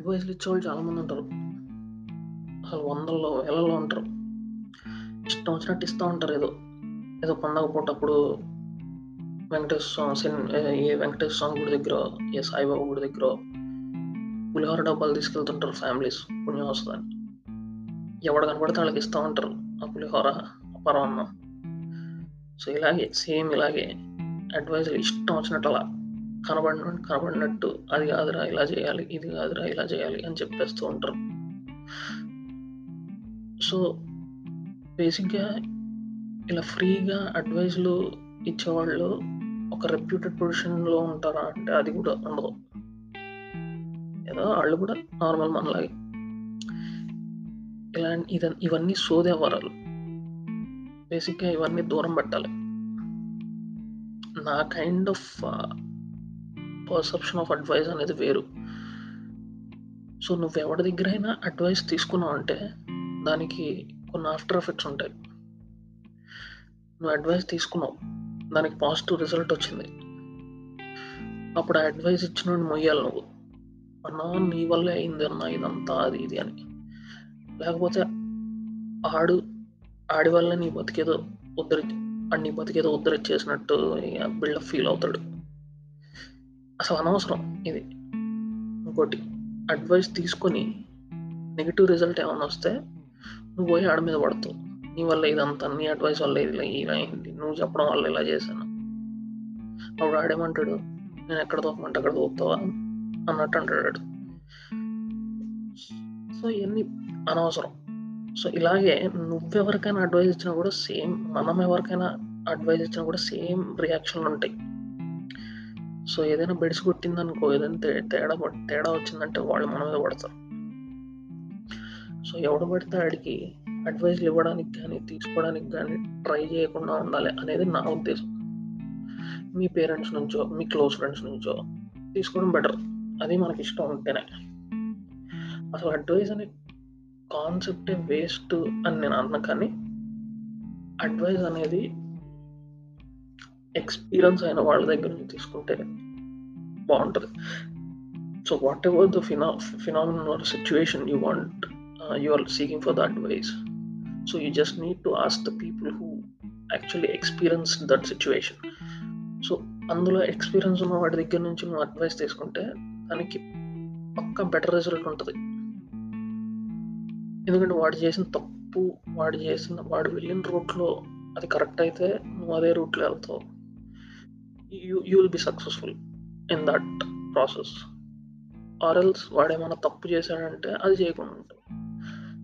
అడ్వైస్‌లు ఇచ్చేవాళ్ళు చాలామంది ఉంటారు. అసలు వందల్లో, వేలల్లో ఉంటారు. ఇష్టం వచ్చినట్టు ఇస్తా ఉంటారు ఏదో. ఏదో పండగ పూటప్పుడు వెంకటేశ్వర స్వామి సిన్ ఏ వెంకటేశ్వర స్వామి గుడి దగ్గర ఏ సాయిబాబా గుడి దగ్గర పులిహోర డబ్బాలు తీసుకెళ్తుంటారు ఫ్యామిలీస్ పుణ్యం వస్తుందని ఎవడు కనపడితే వాళ్ళకి ఇస్తా ఉంటారు. ఆ పులిహోర, పరమన్నం సో, ఇలాగే సేమ్ ఇలాగే అడ్వైజ్ ఇష్టం వచ్చినట్టు అలా కనబడిన కనబడినట్టు అది కాదురా ఇలా చేయాలి, ఇది కాదురా ఇలా చేయాలి అని చెప్పేస్తూ ఉంటారు. సో, బేసిక్‌గా ఇలా ఫ్రీగా అడ్వైస్‌లు ఇచ్చేవాళ్ళు ఒక రెప్యూటెడ్ పొజిషన్‌లో ఉంటారా అంటే అది కూడా ఉండదు. ఏదో వాళ్ళు కూడా నార్మల్ మనలాగే. ఇలా ఇదన్ ఇవన్నీ సోది బేసిక్‌గా ఇవన్నీ దూరం పెట్టాలి. నా kind of perception of advice అనేది వేరు. సో, నువ్వెవడి దగ్గరైనా అడ్వైస్ తీసుకున్నావంటే దానికి కొన్ని ఆఫ్టర్ ఎఫెక్ట్స్ ఉంటాయి. నువ్వు అడ్వైస్ తీసుకున్నావు. దానికి పాజిటివ్ రిజల్ట్ వచ్చింది. అప్పుడు ఆ అడ్వైస్ ఇచ్చిన మొయ్యాలి నువ్వు. అన్నా నీ వల్లే అయింది అన్నా ఇదంతా అది ఇది అని. లేకపోతే ఆడు ఆడి వల్లే నీ బతికేదో ఉద్ధరి అన్ని నీ బతికేదో ఉద్ధరి చేసినట్టు బిల్డప్ ఫీల్ అవుతాడు. అసలు అనవసరం ఇది. ఇంకోటి అడ్వైస్ తీసుకొని నెగిటివ్ రిజల్ట్ ఏమైనా వస్తే నువ్వు పోయి ఆడ మీద పడతావు. నీ వల్ల ఇదంతా నీ అడ్వైస్ వల్ల ఇది ఇలా అయింది. నువ్వు చెప్పడం వల్ల ఇలా చేశాను. అప్పుడు ఆడేమంటాడు నేను ఎక్కడ తోపమంటే అక్కడ తోపుతావా అన్నట్టు అంటాడు సో, ఇవన్నీ అనవసరం. సో, ఇలాగే నువ్వెవరికైనా అడ్వైస్ ఇచ్చినా కూడా సేమ్ మనం ఎవరికైనా అడ్వైస్ ఇచ్చినా కూడా సేమ్ రియాక్షన్లు ఉంటాయి సో, ఏదైనా బెడ్స్ కొట్టిందనుకో ఏదైనా తేడా తేడా వచ్చిందంటే వాళ్ళు మన మీద పడతారు. సో, ఎవడు పడితే ఆడికి అడ్వైస్‌లు ఇవ్వడానికి కానీ తీసుకోవడానికి కానీ ట్రై చేయకుండా ఉండాలి అనేది నా ఉద్దేశం. మీ పేరెంట్స్ నుంచో, మీ క్లోజ్ ఫ్రెండ్స్ నుంచో తీసుకోవడం బెటర్. అది మనకి ఇష్టం ఉంటేనే. అసలు అడ్వైజ్ అనే కాన్సెప్టే వేస్ట్ అని నేను అన్నా కానీ అడ్వైజ్ అనేది ఎక్స్‌పీరియన్స్ అయిన వాళ్ళ దగ్గర నుంచి తీసుకుంటే బాగుంటుంది. So, whatever the phena phenomenon or situation you want you you are seeking for the advice. So, you just need to ask the people who actually experience that situation so, అందులో experience ఉన్న వాడి దగ్గర నుంచి నువ్వు advice తీసుకుంటే దానికి పక్కా better result ఉంటుంది. ఎందుకంటే వాడు చేసిన తప్పు, వాడు చేసిన వాడు వెళ్ళిన రూట్‌లో అది కరెక్ట్ అయితే నువ్వు అదే రూట్‌లో వెళ్తావు. You you will be successful in that process. Or else ఏమైనా తప్పు చేశాడంటే అది చేయకుండా ఉంటుంది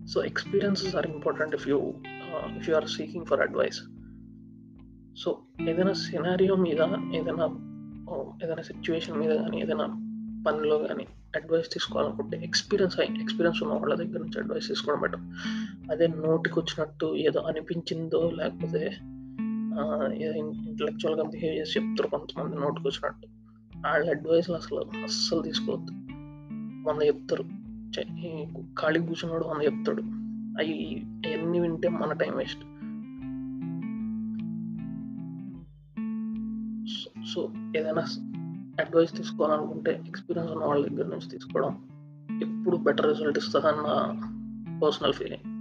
so, experiences are important if you if you are seeking for advice. So, ఏదైనా సినారియో మీద ఏదైనా uh, ఏదైనా సిచ్యువేషన్ మీద కానీ ఏదైనా పనిలో కానీ అడ్వైస్ తీసుకోవాలనుకుంటే ఎక్స్‌పీరియన్స్ అయి ఎక్స్‌పీరియన్స్ ఉన్న వాళ్ళ దగ్గర నుంచి అడ్వైస్ తీసుకోవడం బెటర్. అదే నోటికొచ్చినట్టు ఏదో అనిపించిందో లేకపోతే ఇంటలెక్చువల్‌గా బిహేవ్ చేసి చెప్తారు కొంతమంది నోటికొచ్చినట్టు. వాళ్ళ అడ్వైస్‌లు అసలు అస్సలు తీసుకోవద్దు. మన చెప్తారు. ఖాళీ కూర్చున్నాడు మన చెప్తాడు. అవి ఎన్ని వింటే మన టైం వేస్ట్. సో ఏదైనా అడ్వైస్ తీసుకోవాలనుకుంటే ఎక్స్‌పీరియన్స్ ఉన్న వాళ్ళ దగ్గర నుంచి తీసుకోవడం ఎప్పుడు బెటర్ రిజల్ట్ ఇస్తుందన్న పర్సనల్ ఫీలింగ్.